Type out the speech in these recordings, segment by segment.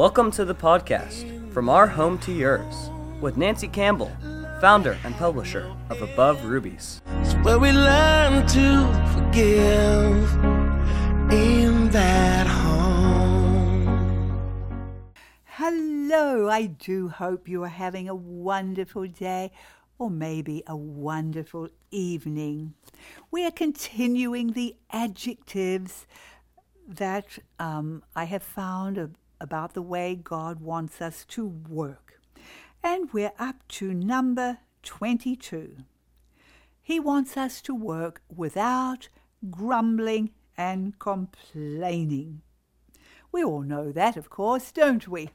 Welcome to the podcast, From Our Home to Yours, with Nancy Campbell, founder and publisher of Above Rubies. It's where we learn to forgive in that home. Hello, I do hope you are having a wonderful day or maybe a wonderful evening. We are continuing the adjectives that um, I have found a- about the way God wants us to work. And we're up to number 22. He wants us to work without grumbling and complaining. We all know that, of course, don't we?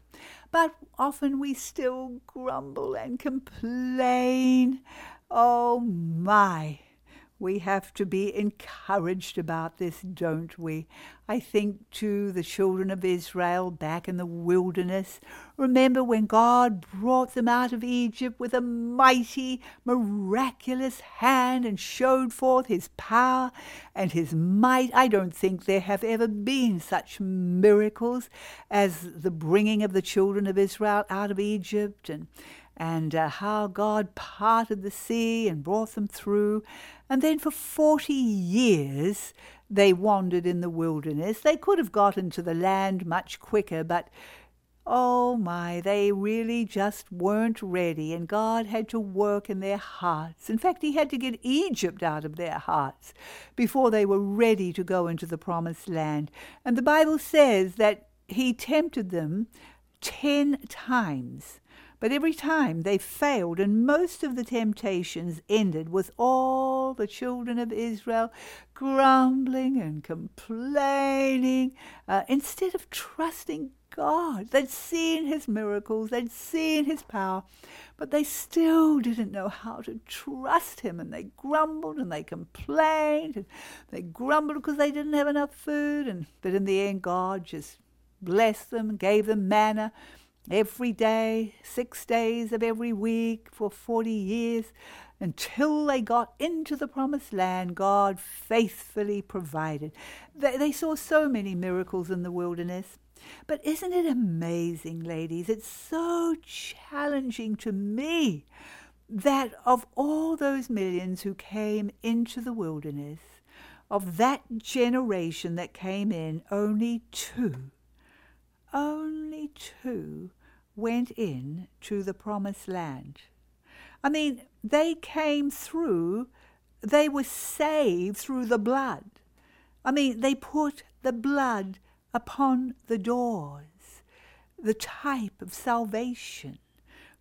But often we still grumble and complain. Oh my! We have to be encouraged about this, don't we? I think to the children of Israel back in the wilderness. Remember when God brought them out of Egypt with a mighty, miraculous hand and showed forth his power and his might? I don't think there have ever been such miracles as the bringing of the children of Israel out of Egypt and and uh, how God parted the sea and brought them through. And then for 40 years they wandered in the wilderness. They could have gotten to the land much quicker, but oh my, they really just weren't ready, and God had to work in their hearts. In fact, He had to get Egypt out of their hearts before they were ready to go into the promised land. And the Bible says that He tempted them ten times. But every time they failed, and most of the temptations ended with all the children of Israel grumbling and complaining uh, instead of trusting God. They'd seen his miracles, they'd seen his power, but they still didn't know how to trust him, and they grumbled and they complained, and they grumbled because they didn't have enough food, and but in the end, God just blessed them and gave them manna every day, six days of every week for 40 years, until they got into the promised land, God faithfully provided. They, they, saw so many miracles in the wilderness. But isn't it amazing, ladies? It's so challenging to me that of all those millions who came into the wilderness, of that generation that came in, only two only two went in to the promised land. I mean, they came through, they were saved through the blood. I mean, they put the blood upon the doors, the type of salvation.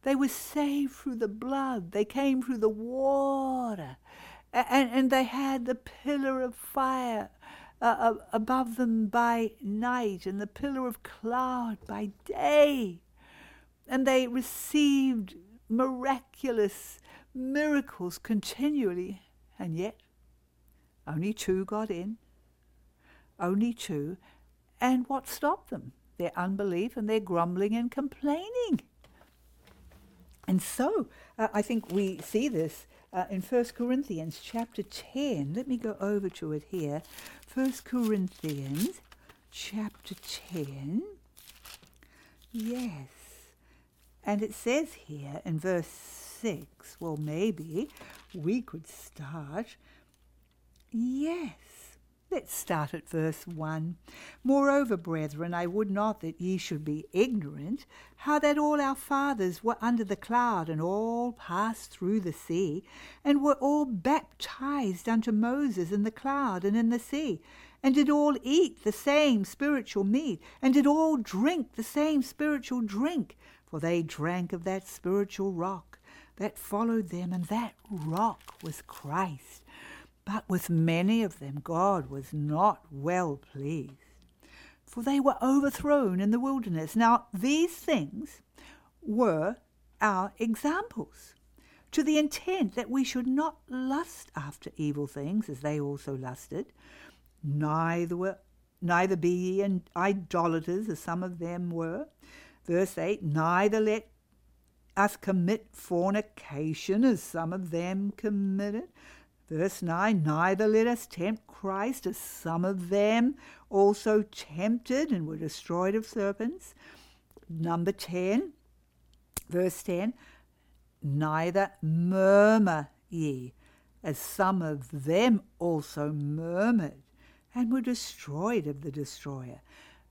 They were saved through the blood. They came through the water. And, and they had the pillar of fire uh, above them by night and the pillar of cloud by day. And they received miraculous miracles continually, and yet only two got in. Only two. And what stopped them? Their unbelief and their grumbling and complaining. And so uh, I think we see this uh, in 1 Corinthians chapter 10. Let me go over to it here. 1 Corinthians chapter 10. Yes. And it says here in verse 6, well, maybe we could start. Yes. Let's start at verse 1. Moreover, brethren, I would not that ye should be ignorant, how that all our fathers were under the cloud, and all passed through the sea, and were all baptized unto Moses in the cloud and in the sea, and did all eat the same spiritual meat, and did all drink the same spiritual drink, for they drank of that spiritual rock that followed them, and that rock was Christ. But with many of them God was not well pleased, for they were overthrown in the wilderness. Now, these things were our examples, to the intent that we should not lust after evil things, as they also lusted, neither were neither be ye idolaters, as some of them were. Verse 8, neither let us commit fornication, as some of them committed. Verse 9 Neither let us tempt Christ, as some of them also tempted and were destroyed of serpents. number 10, verse 10 Neither murmur ye, as some of them also murmured and were destroyed of the destroyer.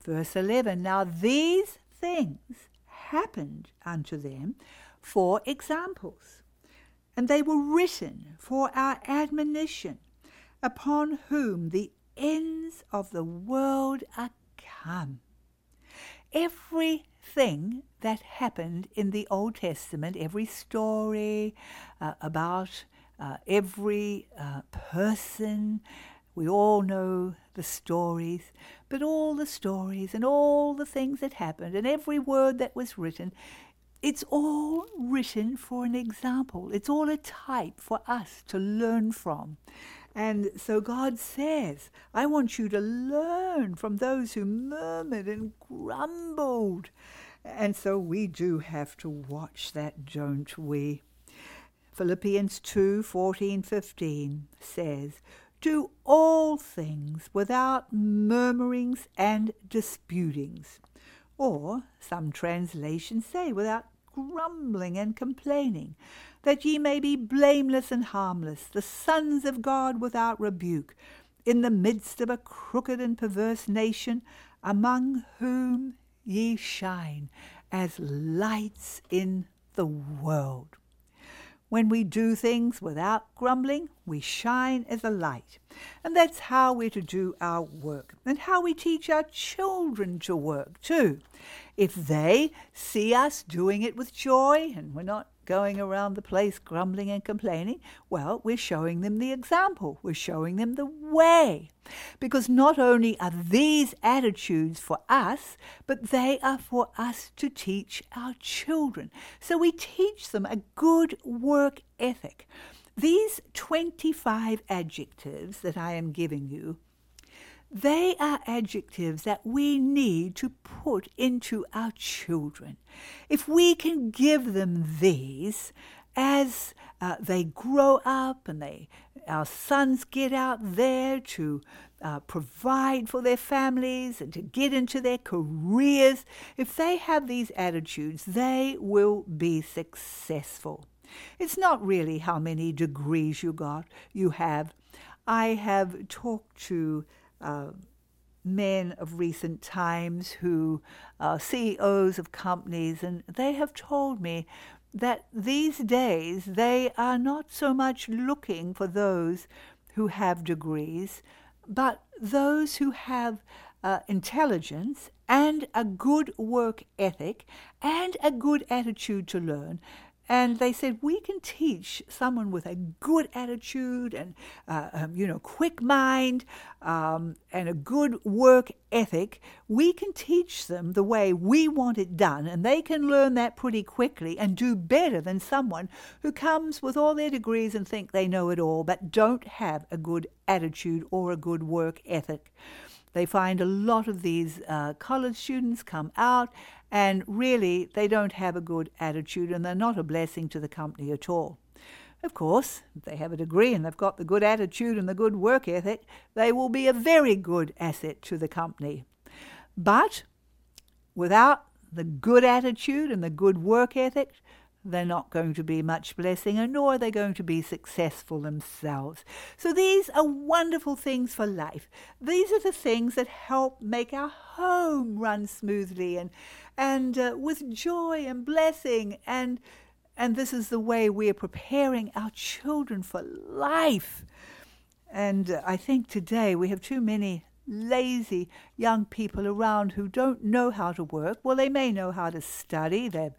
Verse 11 Now these things happened unto them for examples, and they were written for our admonition, upon whom the ends of the world are come. Everything that happened in the Old Testament, every story uh, about uh, every uh, person, we all know the stories, but all the stories and all the things that happened and every word that was written, it's all written for an example. It's all a type for us to learn from. And so God says, I want you to learn from those who murmured and grumbled. And so we do have to watch that, don't we? Philippians 2 14 15 says, Do all things without murmurings and disputings. Or, some translations say, without grumbling and complaining, that ye may be blameless and harmless, the sons of God without rebuke, in the midst of a crooked and perverse nation, among whom ye shine as lights in the world. When we do things without grumbling, we shine as a light. And that's how we're to do our work, and how we teach our children to work too. If they see us doing it with joy and we're not going around the place grumbling and complaining, well, we're showing them the example. We're showing them the way. Because not only are these attitudes for us, but they are for us to teach our children. So we teach them a good work ethic. These 25 adjectives that I am giving you they are adjectives that we need to put into our children. If we can give them these as uh, they grow up and they, our sons get out there to uh, provide for their families and to get into their careers, if they have these attitudes, they will be successful. It's not really how many degrees you got, you have. I have talked to uh, men of recent times who are CEOs of companies, and they have told me that these days they are not so much looking for those who have degrees, but those who have uh, intelligence and a good work ethic and a good attitude to learn and they said, we can teach someone with a good attitude and, uh, um, you know, quick mind um, and a good work ethic. We can teach them the way we want it done, and they can learn that pretty quickly and do better than someone who comes with all their degrees and think they know it all, but don't have a good attitude or a good work ethic. They find a lot of these uh, college students come out and really they don't have a good attitude and they're not a blessing to the company at all. Of course, if they have a degree and they've got the good attitude and the good work ethic, they will be a very good asset to the company. But without the good attitude and the good work ethic, they're not going to be much blessing, and nor are they going to be successful themselves. So these are wonderful things for life. These are the things that help make our home run smoothly and and uh, with joy and blessing and and this is the way we are preparing our children for life. And uh, I think today we have too many lazy young people around who don't know how to work. Well, they may know how to study. They've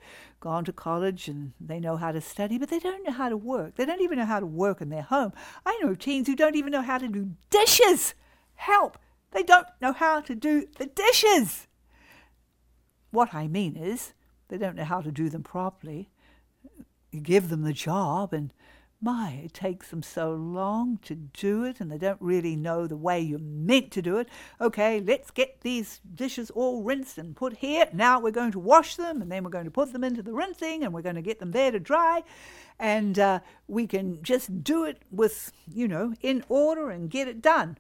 gone to college and they know how to study, but they don't know how to work. They don't even know how to work in their home. I know teens who don't even know how to do dishes. Help! They don't know how to do the dishes. What I mean is, they don't know how to do them properly. You give them the job, and my, it takes them so long to do it, and they don't really know the way you're meant to do it. Okay, let's get these dishes all rinsed and put here. Now we're going to wash them, and then we're going to put them into the rinsing, and we're going to get them there to dry. And uh, we can just do it with, you know, in order and get it done.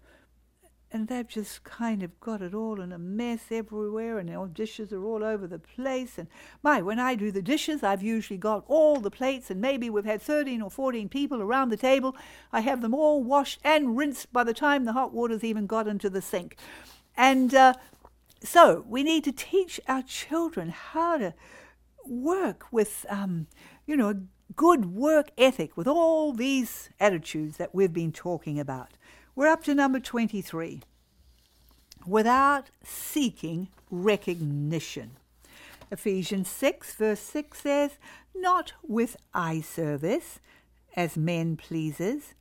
And they've just kind of got it all in a mess everywhere, and our dishes are all over the place. And my, when I do the dishes, I've usually got all the plates, and maybe we've had 13 or 14 people around the table. I have them all washed and rinsed by the time the hot water's even got into the sink. And uh, so we need to teach our children how to work with, um, you know, a good work ethic with all these attitudes that we've been talking about. We're up to number 23. Without seeking recognition. Ephesians 6, verse 6 says, Not with eye service, as men pleasers,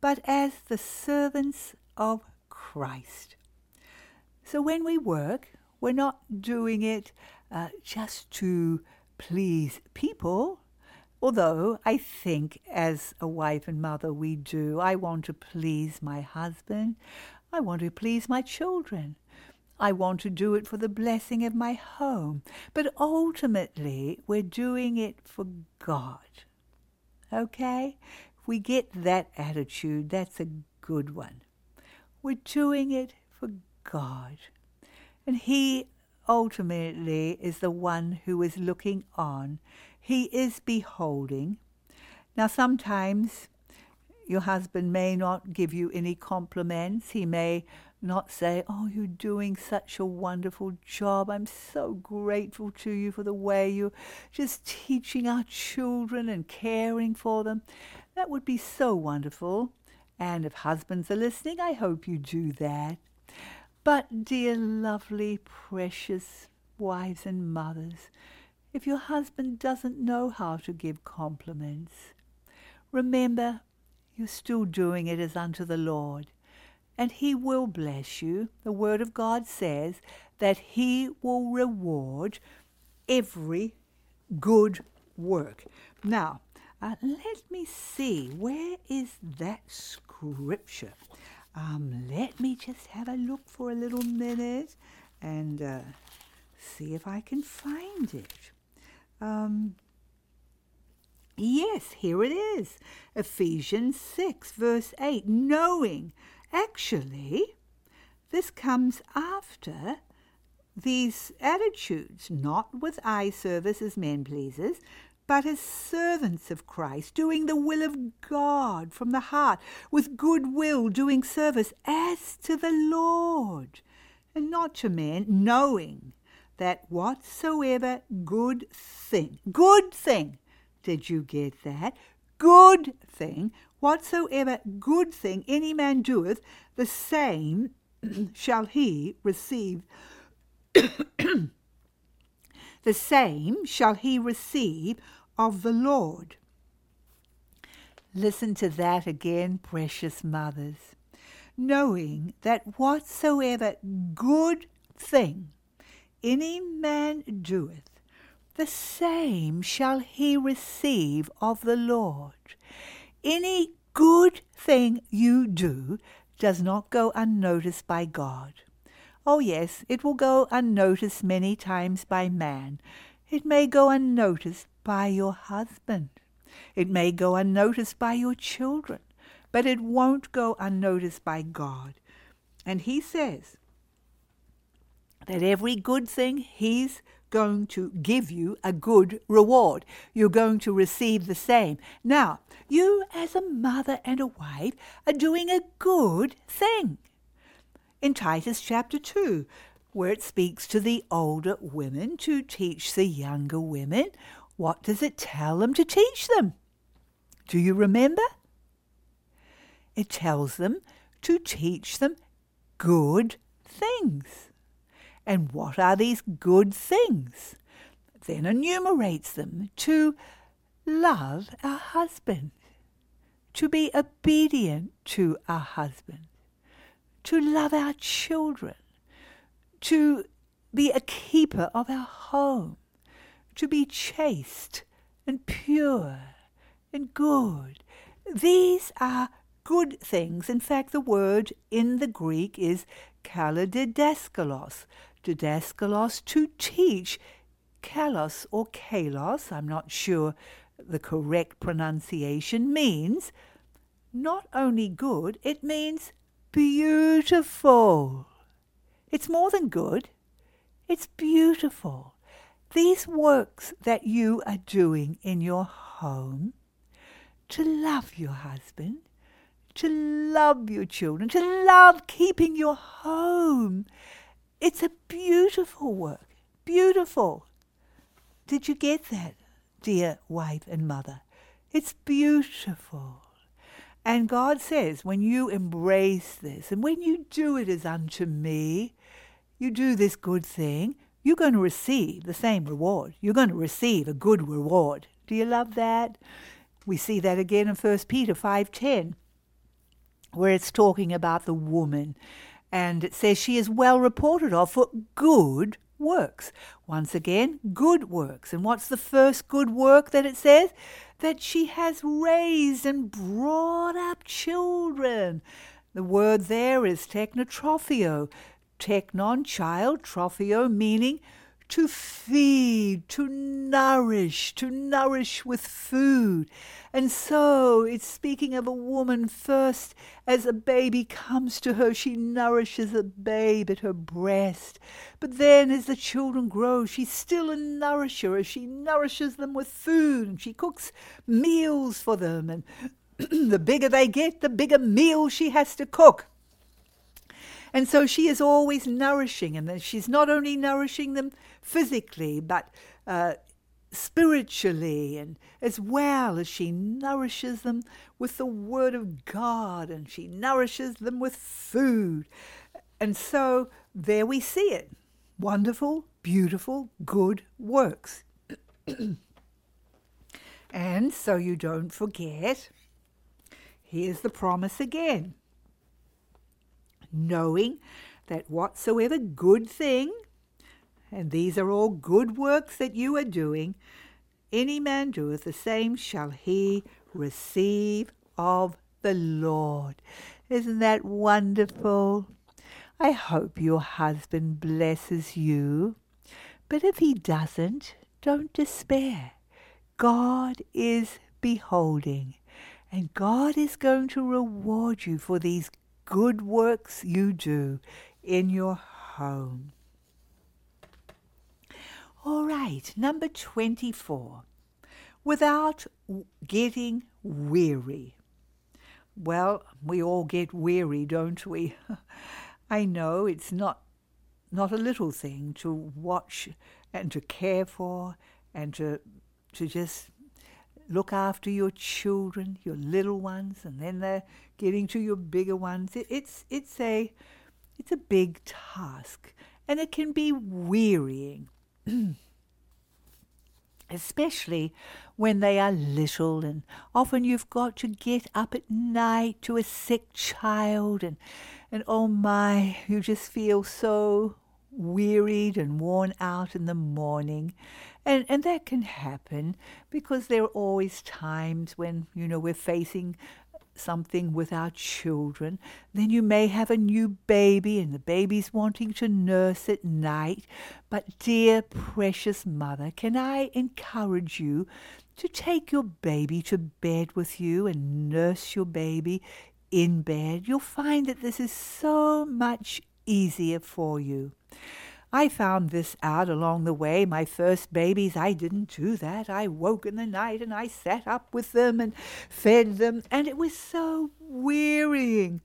but as the servants of Christ. So when we work, we're not doing it uh, just to please people, Although I think as a wife and mother we do. I want to please my husband. I want to please my children. I want to do it for the blessing of my home. But ultimately, we're doing it for God. Okay? If we get that attitude, that's a good one. We're doing it for God. And He ultimately is the one who is looking on he is beholding. Now, sometimes your husband may not give you any compliments. He may not say, Oh, you're doing such a wonderful job. I'm so grateful to you for the way you're just teaching our children and caring for them. That would be so wonderful. And if husbands are listening, I hope you do that. But, dear, lovely, precious wives and mothers, if your husband doesn't know how to give compliments. Remember, you're still doing it as unto the Lord, and He will bless you. The Word of God says that He will reward every good work. Now, uh, let me see, where is that scripture? Um, let me just have a look for a little minute and uh, see if I can find it. Um, yes, here it is Ephesians 6, verse 8. Knowing, actually, this comes after these attitudes, not with eye service as men pleasers, but as servants of Christ, doing the will of God from the heart, with good will, doing service as to the Lord, and not to men, knowing that whatsoever good thing, good thing, did you get that? Good thing, whatsoever good thing any man doeth, the same shall he receive. the same shall he receive of the Lord. Listen to that again, precious mothers. Knowing that whatsoever good thing any man doeth, the same shall he receive of the Lord. Any good thing you do does not go unnoticed by God. Oh, yes, it will go unnoticed many times by man. It may go unnoticed by your husband. It may go unnoticed by your children, but it won't go unnoticed by God. And he says, that every good thing He's going to give you a good reward. You're going to receive the same. Now, you as a mother and a wife are doing a good thing. In Titus chapter 2, where it speaks to the older women to teach the younger women, what does it tell them to teach them? Do you remember? It tells them to teach them good things. And what are these good things? Then enumerates them to love our husband, to be obedient to our husband, to love our children, to be a keeper of our home, to be chaste and pure and good. These are good things. In fact, the word in the Greek is kalodidaskalos, didaskalos, to teach. Kalos or kalos, I'm not sure the correct pronunciation, means not only good, it means beautiful. It's more than good. It's beautiful. These works that you are doing in your home to love your husband, to love your children, to love keeping your home. It's a beautiful work. Beautiful. Did you get that, dear wife and mother? It's beautiful. And God says, when you embrace this and when you do it as unto me, you do this good thing, you're going to receive the same reward. You're going to receive a good reward. Do you love that? We see that again in 1 Peter 5:10 where it's talking about the woman and it says she is well reported of for good works. Once again, good works. And what's the first good work that it says? That she has raised and brought up children. The word there is technotrophio. Technon, child, trophio, meaning to feed, to nourish, to nourish with food. And so it's speaking of a woman first as a baby comes to her, she nourishes a babe at her breast. But then as the children grow, she's still a nourisher as she nourishes them with food and she cooks meals for them. And the bigger they get, the bigger meal she has to cook. And so she is always nourishing, and she's not only nourishing them physically, but uh, spiritually, and as well as she nourishes them with the Word of God, and she nourishes them with food. And so there we see it wonderful, beautiful, good works. and so you don't forget, here's the promise again knowing that whatsoever good thing, and these are all good works that you are doing, any man doeth the same shall he receive of the Lord. Isn't that wonderful? I hope your husband blesses you. But if he doesn't, don't despair. God is beholding, and God is going to reward you for these good works you do in your home. All right, number 24. Without getting weary. Well, we all get weary, don't we? I know it's not not a little thing to watch and to care for and to to just look after your children, your little ones, and then they're getting to your bigger ones. It, it's it's a it's a big task, and it can be wearying. Especially when they are little, and often you've got to get up at night to a sick child, and, and oh my, you just feel so wearied and worn out in the morning. And, and that can happen because there are always times when, you know, we're facing something with our children. Then you may have a new baby and the baby's wanting to nurse at night. But, dear precious mother, can I encourage you to take your baby to bed with you and nurse your baby in bed? You'll find that this is so much easier for you. I found this out along the way. My first babies, I didn't do that. I woke in the night and I sat up with them and fed them, and it was so wearying.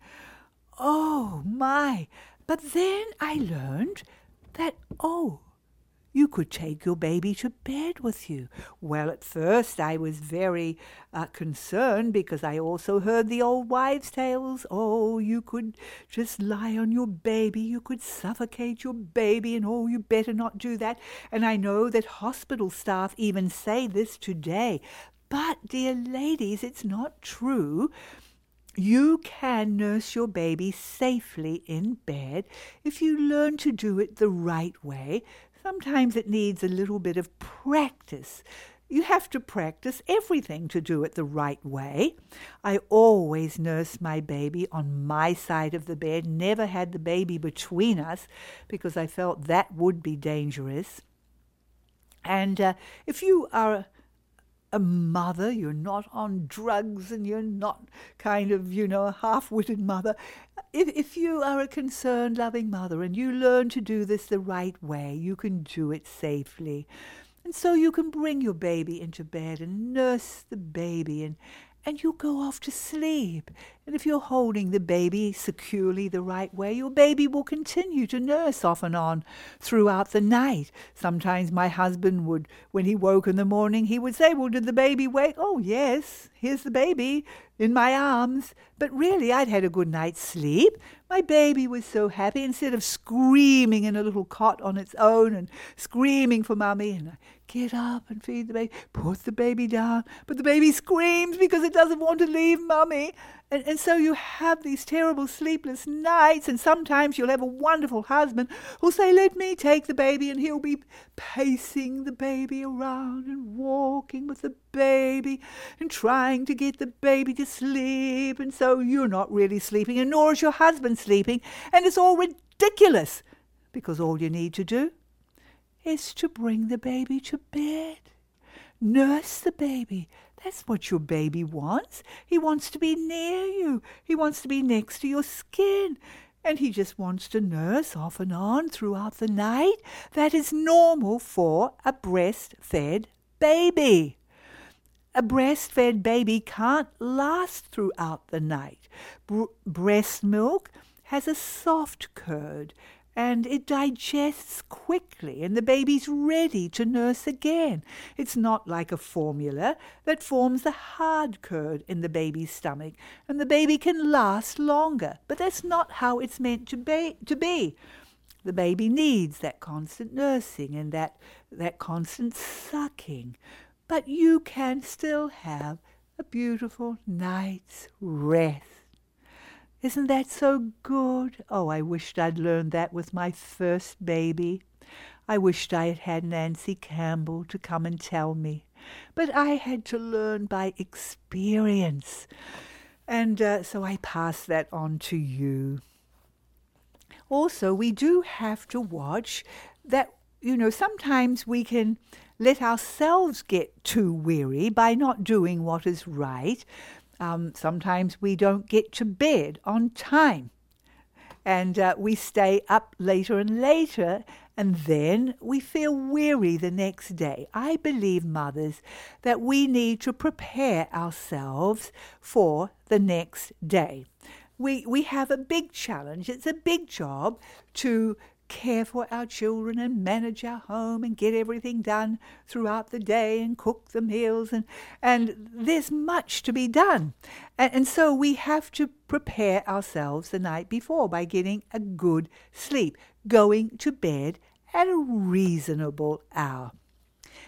Oh my! But then I learned that, oh, you could take your baby to bed with you. Well, at first I was very uh, concerned because I also heard the old wives' tales. Oh, you could just lie on your baby, you could suffocate your baby, and oh, you better not do that. And I know that hospital staff even say this today. But, dear ladies, it's not true. You can nurse your baby safely in bed if you learn to do it the right way Sometimes it needs a little bit of practice. You have to practice everything to do it the right way. I always nursed my baby on my side of the bed, never had the baby between us because I felt that would be dangerous. And uh, if you are a mother, you're not on drugs, and you're not kind of, you know, a half witted mother. If, if you are a concerned, loving mother and you learn to do this the right way, you can do it safely. And so you can bring your baby into bed and nurse the baby and, and you go off to sleep. And if you're holding the baby securely the right way, your baby will continue to nurse off and on throughout the night. Sometimes my husband would, when he woke in the morning, he would say, Well, did the baby wake? Oh, yes, here's the baby in my arms. But really, I'd had a good night's sleep. My baby was so happy. Instead of screaming in a little cot on its own and screaming for mummy, and get up and feed the baby, put the baby down, but the baby screams because it doesn't want to leave mummy. And, and so you have these terrible sleepless nights, and sometimes you'll have a wonderful husband who'll say, Let me take the baby, and he'll be pacing the baby around and walking with the baby and trying to get the baby to sleep. And so you're not really sleeping, and nor is your husband sleeping, and it's all ridiculous because all you need to do is to bring the baby to bed. Nurse the baby. That's what your baby wants. He wants to be near you. He wants to be next to your skin. And he just wants to nurse off and on throughout the night. That is normal for a breastfed baby. A breastfed baby can't last throughout the night. breast milk has a soft curd and it digests quickly, and the baby's ready to nurse again. It's not like a formula that forms a hard curd in the baby's stomach, and the baby can last longer. But that's not how it's meant to be. To be. The baby needs that constant nursing and that, that constant sucking. But you can still have a beautiful night's rest. Isn't that so good? Oh, I wished I'd learned that with my first baby. I wished I had had Nancy Campbell to come and tell me. But I had to learn by experience. And uh, so I pass that on to you. Also, we do have to watch that, you know, sometimes we can let ourselves get too weary by not doing what is right. Um, sometimes we don't get to bed on time and uh, we stay up later and later, and then we feel weary the next day. I believe, mothers, that we need to prepare ourselves for the next day. We, we have a big challenge. It's a big job to care for our children and manage our home and get everything done throughout the day and cook the meals and and there's much to be done. And, and so we have to prepare ourselves the night before by getting a good sleep going to bed at a reasonable hour.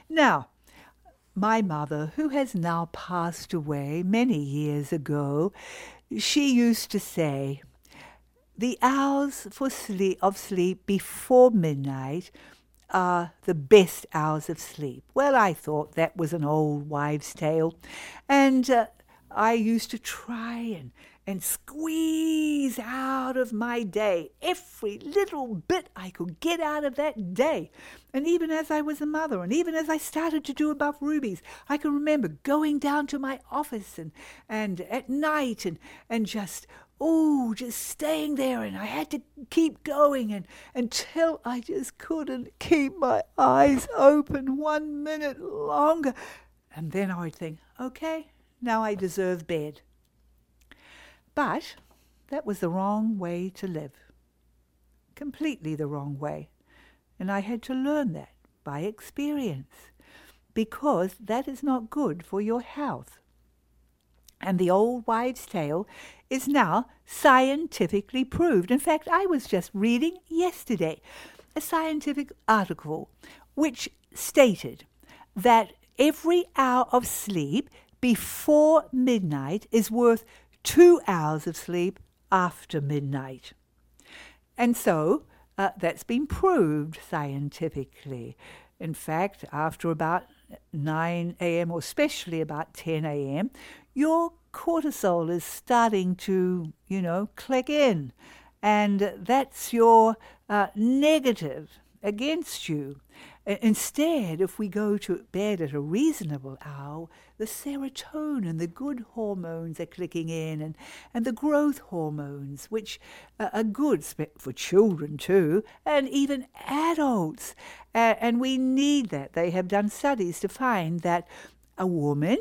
Now my mother, who has now passed away many years ago, she used to say, the hours for sleep of sleep before midnight are the best hours of sleep. Well, I thought that was an old wives' tale, and uh, I used to try and and squeeze out of my day every little bit I could get out of that day. And even as I was a mother, and even as I started to do above rubies, I can remember going down to my office and, and at night and, and just oh, just staying there, and I had to keep going, and until I just couldn't keep my eyes open one minute longer. And then I would think, okay, now I deserve bed. But that was the wrong way to live. Completely the wrong way. And I had to learn that by experience, because that is not good for your health. And the old wives' tale is now scientifically proved. In fact, I was just reading yesterday a scientific article which stated that every hour of sleep before midnight is worth two hours of sleep after midnight. And so uh, that's been proved scientifically. In fact, after about 9 a.m., or especially about 10 a.m., your cortisol is starting to, you know, click in. And that's your uh, negative against you. Instead, if we go to bed at a reasonable hour, the serotonin, the good hormones are clicking in, and, and the growth hormones, which are good for children too, and even adults. Uh, and we need that. They have done studies to find that a woman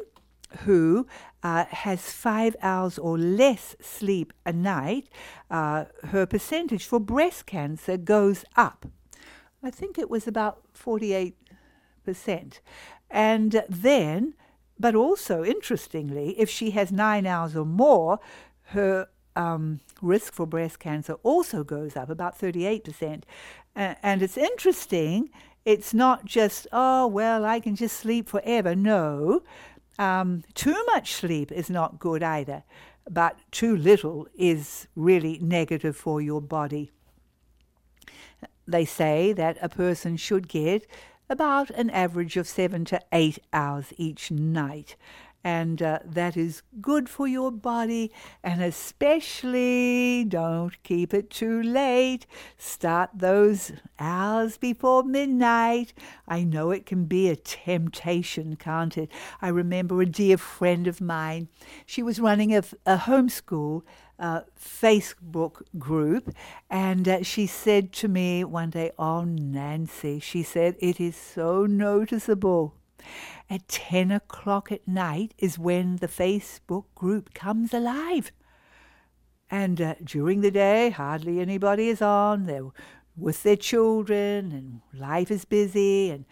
who uh, has five hours or less sleep a night, uh, her percentage for breast cancer goes up. I think it was about 48%. And then, but also interestingly, if she has nine hours or more, her um, risk for breast cancer also goes up about 38%. Uh, and it's interesting, it's not just, oh, well, I can just sleep forever. No, um, too much sleep is not good either, but too little is really negative for your body. They say that a person should get about an average of seven to eight hours each night and uh, that is good for your body. And especially don't keep it too late. Start those hours before midnight. I know it can be a temptation, can't it? I remember a dear friend of mine, she was running a, a homeschool. Uh, Facebook group, and uh, she said to me one day, Oh, Nancy, she said, it is so noticeable at 10 o'clock at night is when the Facebook group comes alive. And uh, during the day, hardly anybody is on. They're with their children, and life is busy. And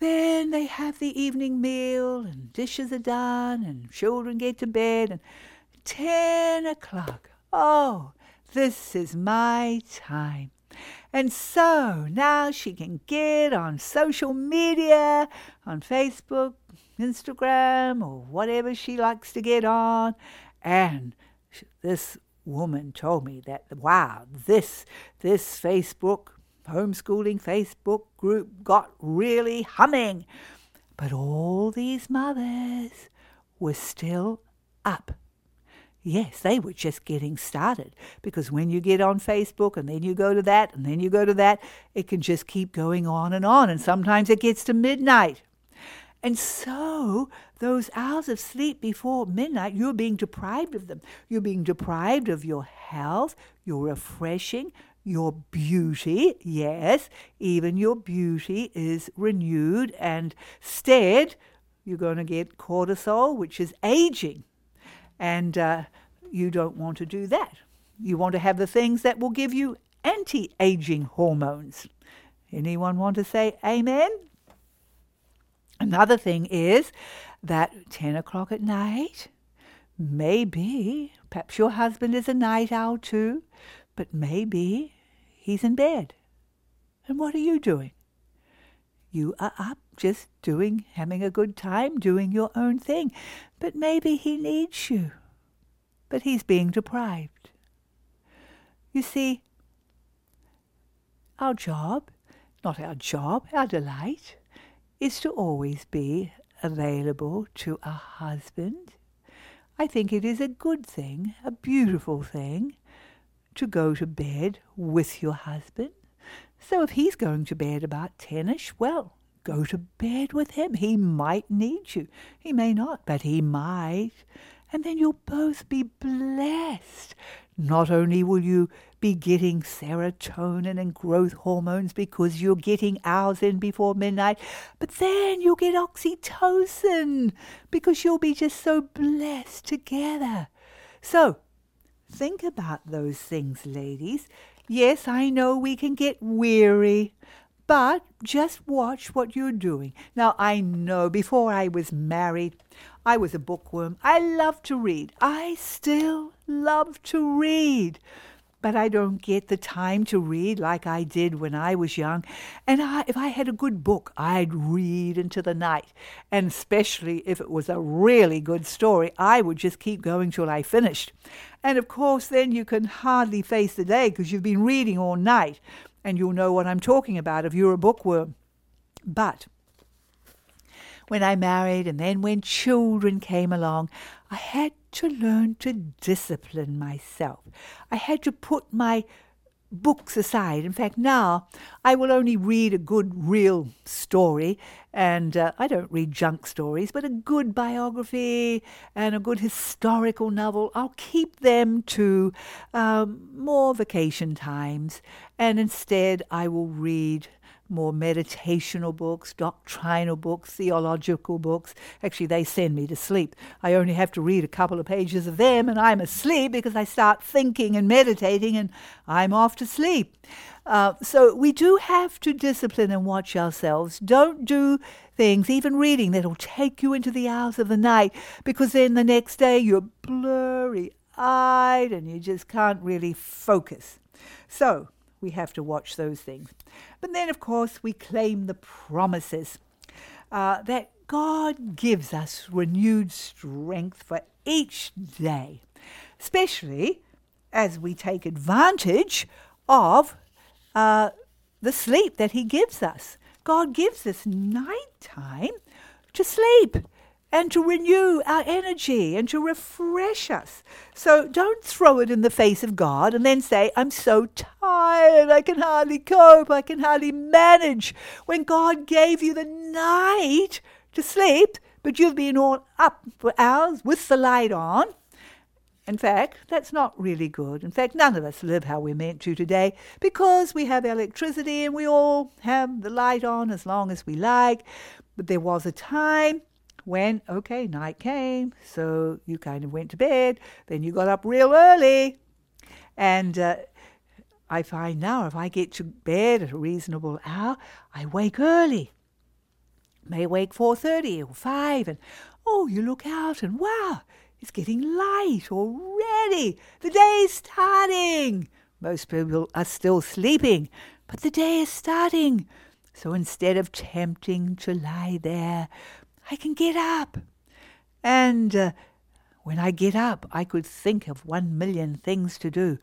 then they have the evening meal, and dishes are done, and children get to bed. And 10 o'clock. Oh, this is my time. And so now she can get on social media, on Facebook, Instagram, or whatever she likes to get on. And this woman told me that, wow, this, this Facebook, homeschooling Facebook group got really humming. But all these mothers were still up Yes, they were just getting started because when you get on Facebook and then you go to that and then you go to that, it can just keep going on and on. And sometimes it gets to midnight. And so, those hours of sleep before midnight, you're being deprived of them. You're being deprived of your health, your refreshing, your beauty. Yes, even your beauty is renewed. And instead, you're going to get cortisol, which is aging. And uh, you don't want to do that. You want to have the things that will give you anti aging hormones. Anyone want to say amen? Another thing is that 10 o'clock at night, maybe, perhaps your husband is a night owl too, but maybe he's in bed. And what are you doing? You are up just doing, having a good time, doing your own thing. But maybe he needs you. But he's being deprived. You see, our job, not our job, our delight, is to always be available to a husband. I think it is a good thing, a beautiful thing, to go to bed with your husband so if he's going to bed about tenish, well, go to bed with him. He might need you. He may not, but he might. And then you'll both be blessed. Not only will you be getting serotonin and growth hormones because you're getting hours in before midnight, but then you'll get oxytocin because you'll be just so blessed together. So, think about those things, ladies. Yes, I know we can get weary, but just watch what you're doing. Now, I know before I was married, I was a bookworm. I love to read. I still love to read but I don't get the time to read like I did when I was young. And I, if I had a good book, I'd read into the night. And especially if it was a really good story, I would just keep going till I finished. And of course, then you can hardly face the day because you've been reading all night, and you'll know what I'm talking about if you're a bookworm. But when I married and then when children came along, I had to learn to discipline myself. I had to put my books aside. In fact, now I will only read a good, real story, and uh, I don't read junk stories, but a good biography and a good historical novel. I'll keep them to um, more vacation times, and instead I will read more meditational books, doctrinal books, theological books. Actually, they send me to sleep. I only have to read a couple of pages of them and I'm asleep because I start thinking and meditating and I'm off to sleep. Uh, so we do have to discipline and watch ourselves. Don't do things, even reading, that'll take you into the hours of the night because then the next day you're blurry eyed and you just can't really focus. So, we have to watch those things. But then, of course, we claim the promises uh, that God gives us renewed strength for each day, especially as we take advantage of uh, the sleep that He gives us. God gives us nighttime to sleep and to renew our energy and to refresh us. So don't throw it in the face of God and then say, I'm so tired, I can hardly cope, I can hardly manage. When God gave you the night to sleep, but you've been all up for hours with the light on. In fact, that's not really good. In fact, none of us live how we're meant to today because we have electricity and we all have the light on as long as we like. But there was a time when, okay, night came, so you kind of went to bed, then you got up real early. And uh, I find now if I get to bed at a reasonable hour, I wake early. May wake 4.30 or 5 and, oh, you look out and wow, it's getting light already. The day's starting. Most people are still sleeping, but the day is starting. So instead of tempting to lie there I can get up. And uh, when I get up, I could think of one million things to do.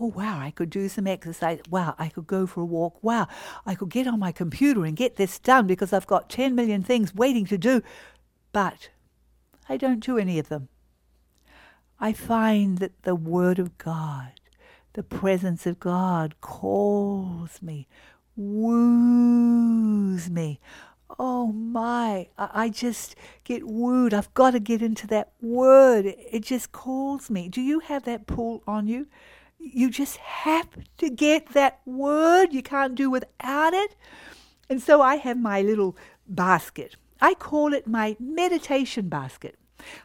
Oh, wow, I could do some exercise. Wow, I could go for a walk. Wow, I could get on my computer and get this done because I've got 10 million things waiting to do. But I don't do any of them. I find that the Word of God, the presence of God calls me, woos me. Oh my, I just get wooed. I've got to get into that word. It just calls me. Do you have that pull on you? You just have to get that word. You can't do without it. And so I have my little basket. I call it my meditation basket.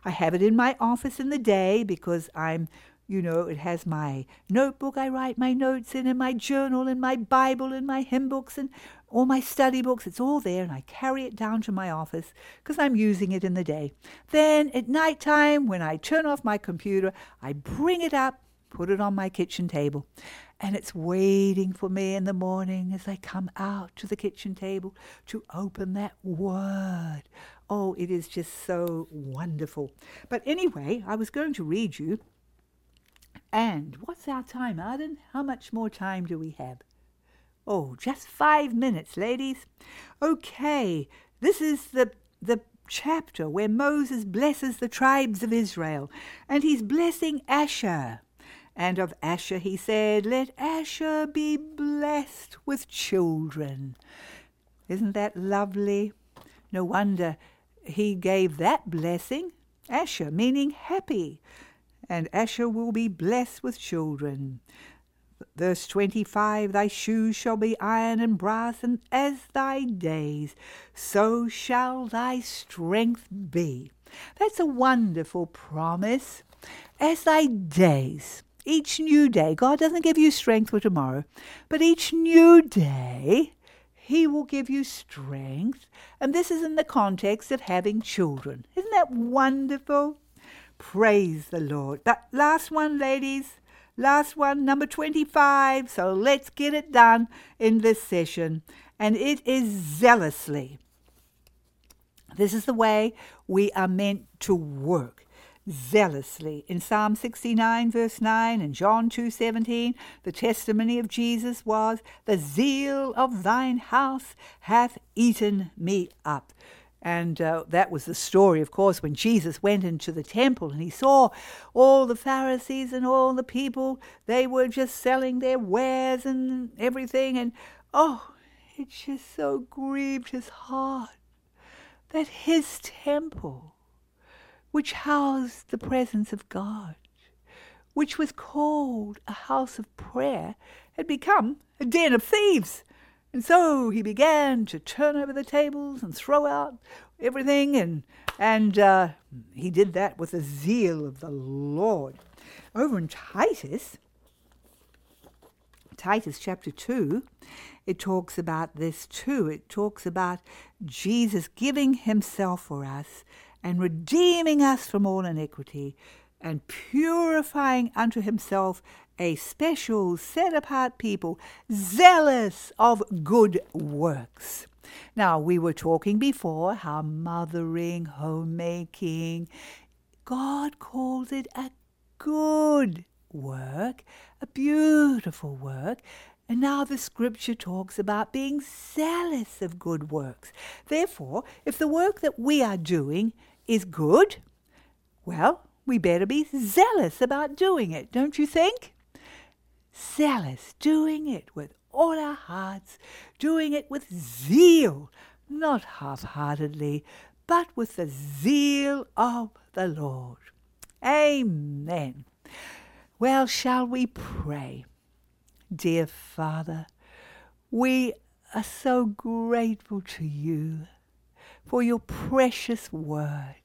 I have it in my office in the day because I'm you know, it has my notebook I write my notes in, and my journal, and my Bible, and my hymn books, and all my study books. It's all there, and I carry it down to my office because I'm using it in the day. Then at night time, when I turn off my computer, I bring it up, put it on my kitchen table, and it's waiting for me in the morning as I come out to the kitchen table to open that word. Oh, it is just so wonderful. But anyway, I was going to read you and what's our time, Arden? How much more time do we have? Oh, just five minutes, ladies. Okay, this is the the chapter where Moses blesses the tribes of Israel, and he's blessing Asher. And of Asher he said, Let Asher be blessed with children. Isn't that lovely? No wonder he gave that blessing. Asher, meaning happy and Asher will be blessed with children. Verse 25 Thy shoes shall be iron and brass, and as thy days, so shall thy strength be. That's a wonderful promise. As thy days, each new day, God doesn't give you strength for tomorrow, but each new day, He will give you strength. And this is in the context of having children. Isn't that wonderful? Praise the Lord. That last one, ladies. Last one, number 25. So let's get it done in this session. And it is zealously. This is the way we are meant to work zealously. In Psalm 69, verse 9, and John 2:17, the testimony of Jesus was, The zeal of thine house hath eaten me up. And uh, that was the story, of course, when Jesus went into the temple and he saw all the Pharisees and all the people. They were just selling their wares and everything. And oh, it just so grieved his heart that his temple, which housed the presence of God, which was called a house of prayer, had become a den of thieves. And so he began to turn over the tables and throw out everything, and and uh, he did that with the zeal of the Lord. Over in Titus, Titus chapter two, it talks about this too. It talks about Jesus giving himself for us and redeeming us from all iniquity and purifying unto himself a special set apart people, zealous of good works. Now, we were talking before how mothering, homemaking, God calls it a good work, a beautiful work. And now the scripture talks about being zealous of good works. Therefore, if the work that we are doing is good, well, we better be zealous about doing it, don't you think? Zealous, doing it with all our hearts, doing it with zeal, not half heartedly, but with the zeal of the Lord. Amen. Well, shall we pray? Dear Father, we are so grateful to you for your precious word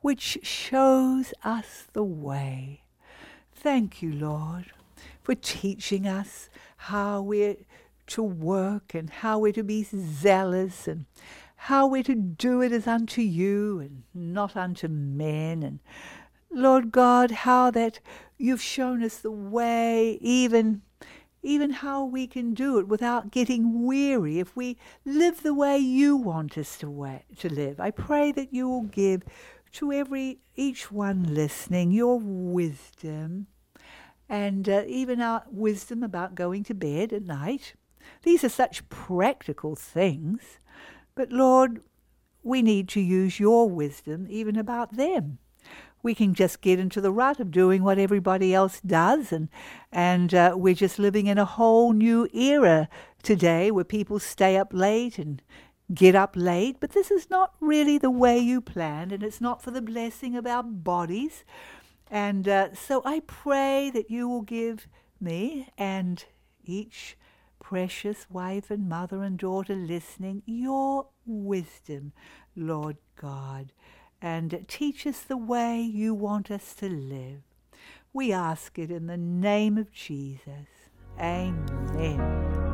which shows us the way. Thank you, Lord, for teaching us how we're to work and how we're to be zealous and how we're to do it as unto you and not unto men. And Lord God, how that you've shown us the way, even even how we can do it without getting weary if we live the way you want us to, to live. I pray that you will give to every each one listening your wisdom and uh, even our wisdom about going to bed at night. These are such practical things, but Lord, we need to use your wisdom even about them. We can just get into the rut of doing what everybody else does, and and uh, we're just living in a whole new era today where people stay up late and get up late, but this is not really the way you planned, and it's not for the blessing of our bodies. And uh, so I pray that you will give me and each precious wife and mother and daughter listening your wisdom, Lord God, and teach us the way you want us to live. We ask it in the name of Jesus. Amen.